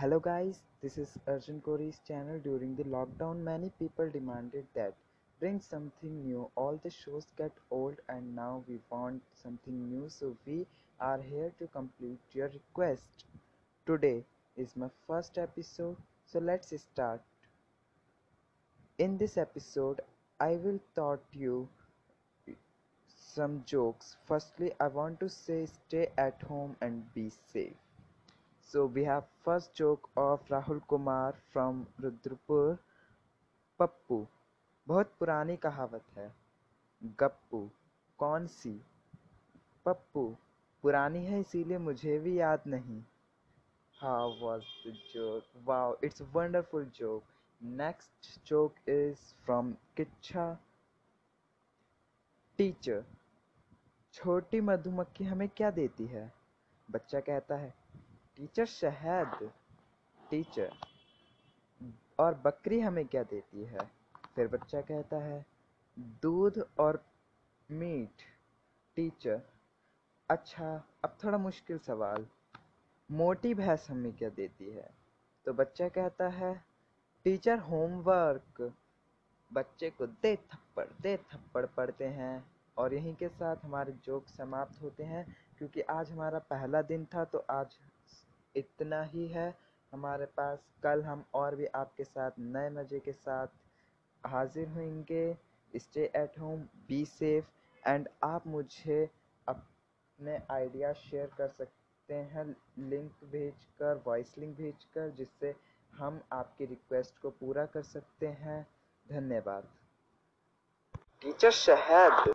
Hello guys, this is Arjun Kori's channel. During the lockdown, many people demanded that bring something new. All the shows get old and now we want something new, so we are here to complete your request. Today is my first episode, so let's start. In this episode, I will taught you some jokes. Firstly, I want to say stay at home and be safe. So we have first joke of Rahul Kumar from Rudrapur. Pappu बहुत पुरानी कहावत है गप्पू कौन सी पप्पू पुरानी है इसीलिए मुझे भी याद नहीं was the joke? Wow, it's a wonderful joke. Next joke is from Kicha. Teacher, छोटी मधुमक्खी हमें क्या देती है बच्चा कहता है टीचर शहद, टीचर। और बकरी हमें क्या देती है? फिर बच्चा कहता है, दूध और मीट, टीचर। अच्छा अब थोड़ा मुश्किल सवाल। मोटी भैंस हमें क्या देती है? तो बच्चा कहता है, टीचर, होमवर्क। बच्चे को दे थप्पड़ दे थप्पड़ पढ़ते हैं। और यहीं के साथ हमारे जोक समाप्त होते हैं, क्योंकि आज हमारा पहला दिन था तो आज इतना ही है। हमारे पास कल हम और भी आपके साथ नए मज़े के साथ हाजिर होंगे। Stay at home be safe and आप मुझे अपने आइडिया शेयर कर सकते हैं। लिंक भेजकर वॉइस लिंक भेजकर, जिससे हम आपकी रिक्वेस्ट को पूरा कर सकते हैं। धन्यवाद। टीचर शहद